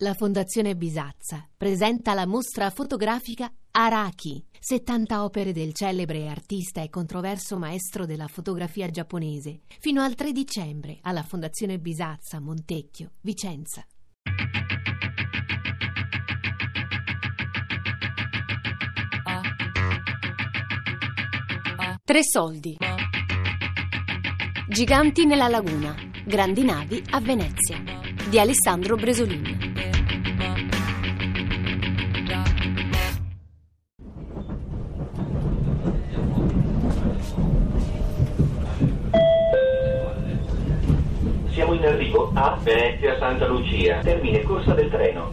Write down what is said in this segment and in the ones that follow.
La Fondazione Bisazza presenta la mostra fotografica Araki, 70 opere del celebre artista e controverso maestro della fotografia giapponese, fino al 3 dicembre alla Fondazione Bisazza, Montecchio, Vicenza. Tre soldi. Giganti nella laguna. Grandi navi a Venezia. Di Alessandro Bresolin. A Venezia Santa Lucia, termine corsa del treno.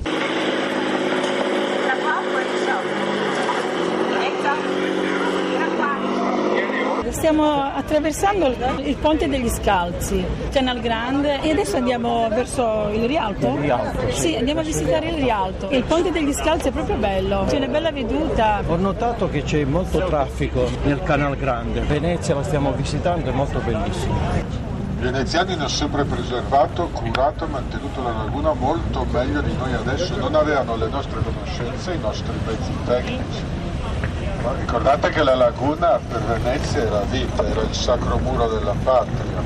Stiamo attraversando il ponte degli Scalzi, Canal Grande e adesso andiamo verso il Rialto. Il Rialto, sì. Sì, andiamo a visitare il Rialto. Il ponte degli Scalzi è proprio bello, c'è una bella veduta. Ho notato che c'è molto traffico nel Canal Grande. Venezia la stiamo visitando, è molto bellissima. Veneziani hanno sempre preservato, curato e mantenuto la laguna molto meglio di noi adesso, non avevano le nostre conoscenze, i nostri mezzi tecnici. Ma ricordate che la laguna per Venezia era vita, era il sacro muro della patria.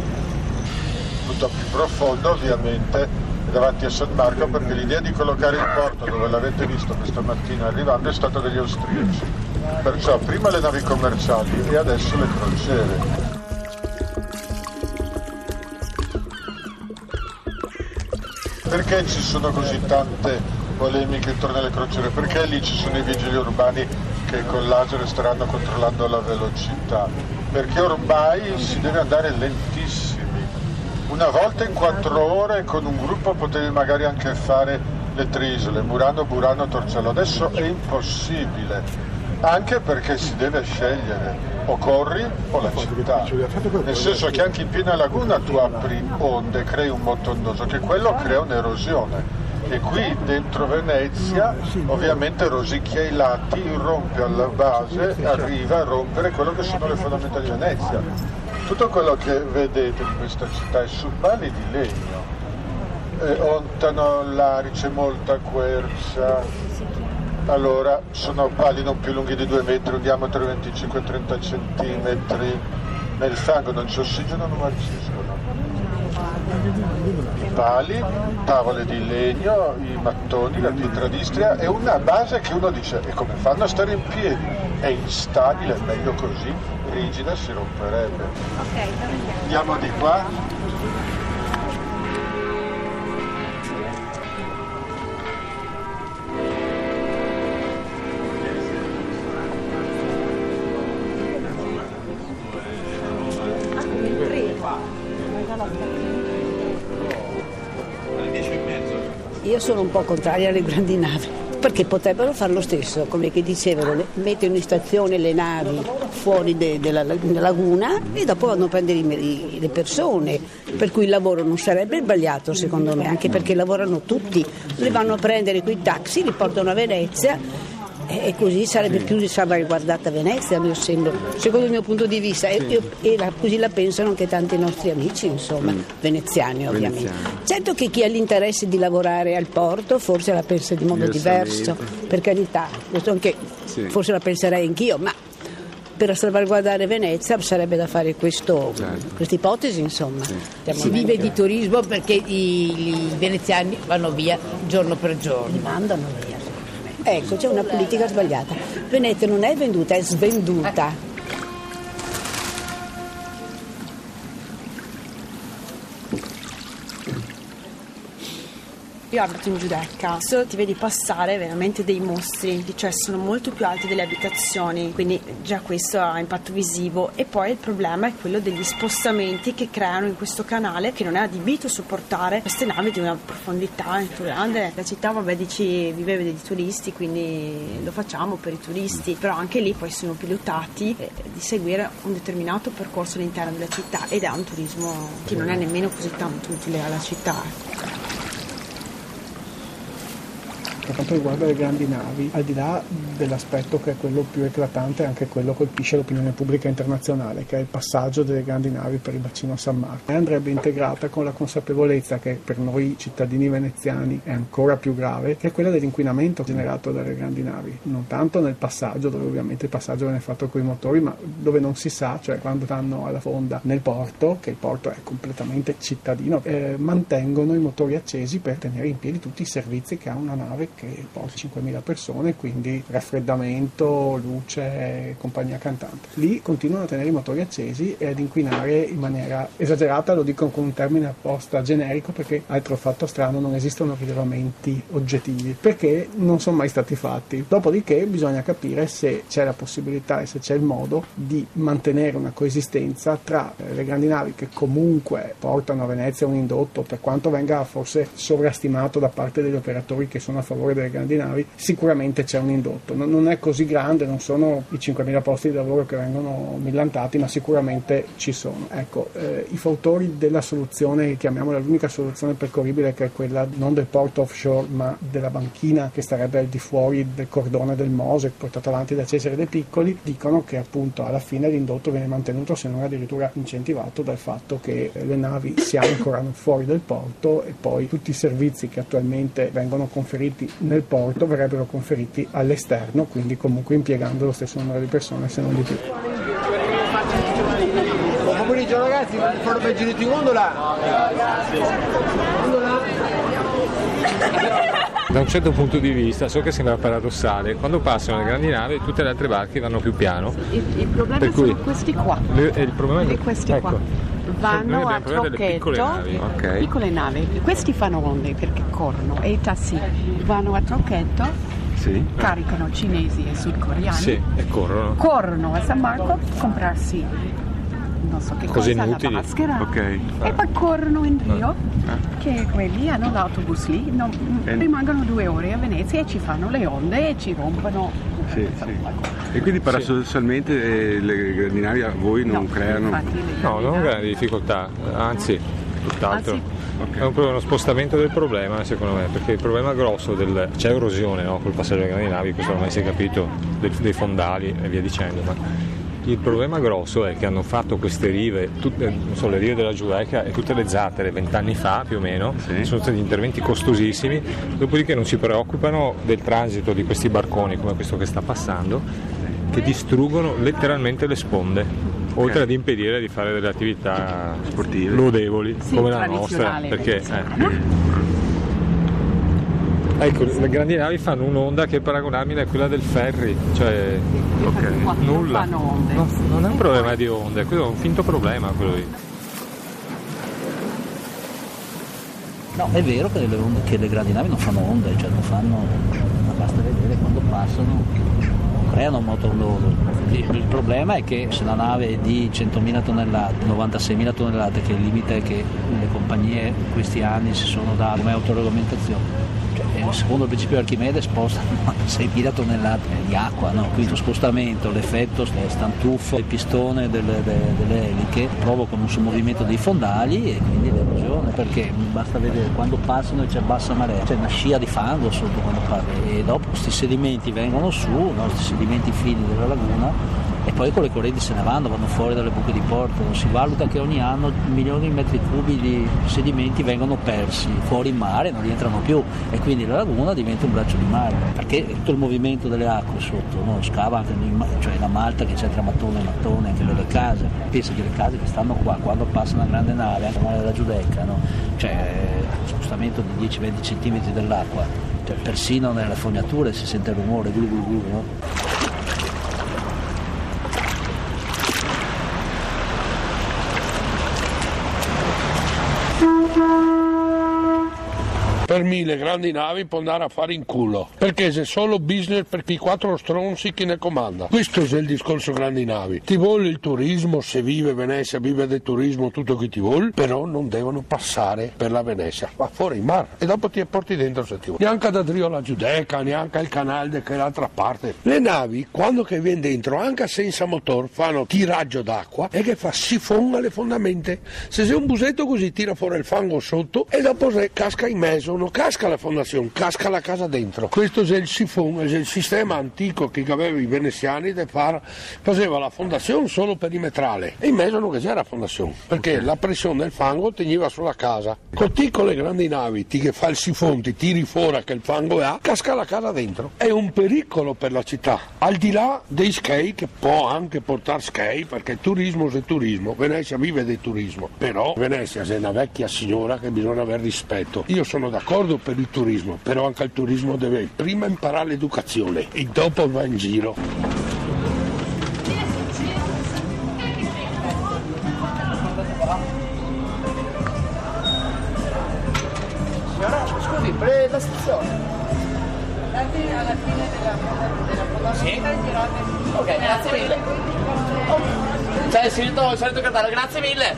Punto più profondo ovviamente davanti a San Marco perché l'idea di collocare il porto dove l'avete visto questa mattina arrivando è stata degli austriaci. Perciò prima le navi commerciali e adesso le crociere. Perché ci sono così tante polemiche intorno alle crociere? Perché lì ci sono i vigili urbani che con laser staranno controllando la velocità? Perché ormai si deve andare lentissimi. Una volta in quattro ore con un gruppo potevi magari anche fare le tre isole, Murano, Burano, Torcello. Adesso è impossibile, anche perché si deve scegliere o corri o la città. Nel senso che anche in piena laguna tu apri onde, crei un motondoso, che quello crea un'erosione. E qui dentro Venezia ovviamente rosicchia i lati, rompe alla base, arriva a rompere quello che sono le fondamenta di Venezia. Tutto quello che vedete in questa città è su pali di legno. Eh, ontano l'arice, molta quercia, allora sono pali non più lunghi di 2 metri, un diametro di 25-30 centimetri. Nel fango non c'è ossigeno, non marciscono. I pali, tavole di legno, i mattoni, la pietra d'Istria e una base che uno dice e come fanno a stare in piedi? È instabile, è meglio così, rigida si romperebbe. Andiamo di qua. Io sono un po' contraria alle grandi navi, perché potrebbero fare lo stesso, come dicevano, mettono in stazione le navi fuori de- della, della laguna e dopo vanno a prendere i- le persone, per cui il lavoro non sarebbe sbagliato secondo me, anche perché lavorano tutti, le vanno a prendere quei taxi, li portano a Venezia e e così sarebbe più salvaguardata Venezia, secondo il mio punto di vista, e, io- e la- così la pensano anche tanti nostri amici, insomma, veneziani ovviamente. Certo che chi ha l'interesse di lavorare al porto forse la pensa di modo diverso, per carità, questo anche, forse la penserei anch'io, ma per salvaguardare Venezia sarebbe da fare questo, questa ipotesi, insomma. Si vive di turismo perché i, i veneziani vanno via giorno per giorno. Li mandano via. Ecco, c'è una politica sbagliata. Venezia non è venduta, è svenduta. Io abito in Giudecca, adesso ti vedi passare veramente dei mostri, cioè sono molto più alti delle abitazioni, quindi già questo ha impatto visivo e poi il problema è quello degli spostamenti che creano in questo canale che non è adibito a sopportare queste navi di una profondità molto grande. La città, vabbè, dici vive dei turisti, quindi lo facciamo per i turisti, però anche lì poi sono pilotati eh, di seguire un determinato percorso all'interno della città ed è un turismo che non è nemmeno così tanto utile alla città. Per quanto riguarda le grandi navi, al di là dell'aspetto che è quello più eclatante, anche quello colpisce l'opinione pubblica internazionale, che è il passaggio delle grandi navi per il bacino San Marco. Andrebbe integrata con la consapevolezza che per noi cittadini veneziani è ancora più grave, che è quella dell'inquinamento generato dalle grandi navi. Non tanto nel passaggio, dove ovviamente il passaggio viene fatto con i motori, ma dove non si sa, cioè quando stanno alla fonda nel porto, che il porto è completamente cittadino, eh, mantengono i motori accesi per tenere in piedi tutti i servizi che ha una nave che porta 5.000 persone, quindi raffreddamento, luce, compagnia cantante. Lì continuano a tenere i motori accesi e ad inquinare in maniera esagerata, lo dico con un termine apposta generico perché altro fatto strano non esistono rilevamenti oggettivi, perché non sono mai stati fatti. Dopodiché bisogna capire se c'è la possibilità e se c'è il modo di mantenere una coesistenza tra eh, le grandi navi che comunque portano a Venezia un indotto, per quanto venga forse sovrastimato da parte degli operatori che sono a favore delle grandi navi, sicuramente c'è un indotto. Non è così grande, non sono i 5.000 posti di lavoro che vengono millantati, ma sicuramente ci sono. Ecco, eh, i fautori della soluzione, chiamiamola l'unica soluzione percorribile, che è quella non del porto offshore, ma della banchina che starebbe al di fuori del cordone del Mose, portato avanti da Cesare De Piccoli, dicono che appunto alla fine l'indotto viene mantenuto, se non addirittura incentivato dal fatto che le navi si ancorano fuori del porto e poi tutti i servizi che attualmente vengono conferiti nel porto verrebbero conferiti all'esterno, quindi comunque impiegando lo stesso numero di persone se non di più. Buon pomeriggio ragazzi, fanno per giro di gondola. Da un certo punto di vista, so che sembra paradossale, quando passano le grandi navi tutte le altre barche vanno più piano. Il, il problema Per cui- sono questi qua. Le- e il problema Di questi ecco. qua. Vanno a trocchetto, piccole navi, piccole navi. Questi fanno onde perché corrono e i tassi vanno a trocchetto, Sì. caricano cinesi e sudcoreani, Sì, e corrono. corrono a San Marco a comprarsi non so che Cose cosa, inutili. la maschera Ok. e poi corrono in Rio che quelli hanno l'autobus lì, non- rimangono due ore a Venezia e ci fanno le onde e ci rompono Sì, sì. E quindi paradossalmente eh, le grandi navi a voi non creano... No, non grandi difficoltà, anzi, tutt'altro. È un, uno spostamento del problema secondo me, perché il problema grosso del... c'è erosione no? col passaggio delle grandi navi, questo ormai si è capito, del- dei fondali e via dicendo, ma il problema grosso è che hanno fatto queste rive, tutte, non so, le rive della Giudaica e tutte le zattere vent'anni fa più o meno, sono stati interventi costosissimi, dopodiché non si preoccupano del transito di questi barconi come questo che sta passando, che distruggono letteralmente le sponde, oltre ad impedire di fare delle attività sportive. lodevoli Sì, come la nostra. Perché, eh, Ecco, le grandi navi fanno un'onda che è paragonabile a quella del ferry, cioè nulla. fanno onde. No, non è un problema di onde, quello è un finto problema quello lì. No, è vero che le, onde- che le grandi navi non fanno onde, cioè non fanno, ma basta vedere quando passano, non creano motor loro. Il, problema è che se la nave è di 100.000 tonnellate, 96.000 tonnellate, che è il limite che le compagnie in questi anni si sono date come autoregolamentazione, secondo il principio di Archimede spostano 6.000 tonnellate di acqua, no? quindi lo spostamento, l'effetto stantuffo, il pistone delle, de- delle eliche provocano un sommovimento dei fondali e quindi l'erosione, perché basta vedere quando passano c'è bassa marea, c'è una scia di fango sotto quando parli e dopo questi sedimenti vengono su, no? sedimenti fini della laguna e poi con le correnti se ne vanno, vanno fuori dalle buche di porto. Si valuta che ogni anno milioni di metri cubi di sedimenti vengono persi fuori in mare, non rientrano più e quindi la laguna diventa un braccio di mare, perché tutto il movimento delle acque sotto no? scava anche in cioè la malta che c'è tra mattone e mattone, anche nelle case. Pensa che le case che stanno qua, quando passa una grande nave, anche nave della Giudecca, no? cioè spostamento di 10-20 cm dell'acqua, cioè, persino nelle fognature si sente il rumore, glu glu glu, no? Per me le grandi navi può andare a fare in culo, perché è solo business per quei quattro stronzi che ne comanda. Questo è il discorso grandi navi. Ti vuole il turismo, se vive Venezia, vive del turismo, tutto che ti vuole, però non devono passare per la Venezia, va fuori in mare e dopo ti porti dentro se ti vuole. Neanche ad Adrio la Giudecca, neanche il canale che è l'altra parte. Le navi, quando che viene dentro, anche senza motore, fanno tiraggio d'acqua e che fa sifon alle fondamenta. Se sei un busetto così tira fuori il fango sotto e dopo se casca in mezzo non casca la fondazione, casca la casa dentro. Questo è il sifon, è il sistema antico che avevano i veneziani di fare, faceva la fondazione solo perimetrale e in mezzo non c'era fondazione, perché la pressione del fango teniva sulla casa. Con le grandi navi ti che fa il sifon, ti tiri fuori che il fango ha, casca la casa dentro. È un pericolo per la città, al di là dei skate che può anche portare skate, perché turismo è turismo, Venezia vive del turismo, però Venezia è una vecchia signora che bisogna avere rispetto. Io sono d'accordo per il turismo, però anche il turismo deve prima imparare l'educazione e dopo va in giro. Signora, scusi, prende la stazione. Alla fine della Sì? Ok, grazie mille. C'è il solito, il solito grazie mille.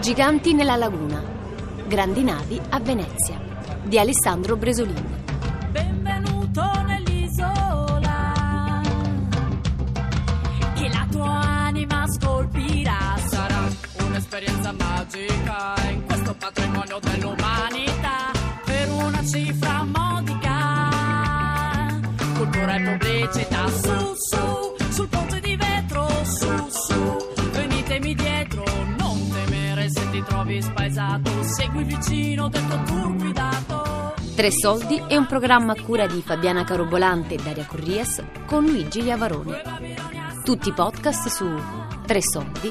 Giganti nella laguna. Grandi navi a Venezia. Di Alessandro Bresolini. Segui vicino del tuo tour guidato. Tre soldi è un programma a cura di Fabiana Carobolante e Daria Corries con Luigi Iavaroni. Tutti i podcast su tresoldi.rai.it.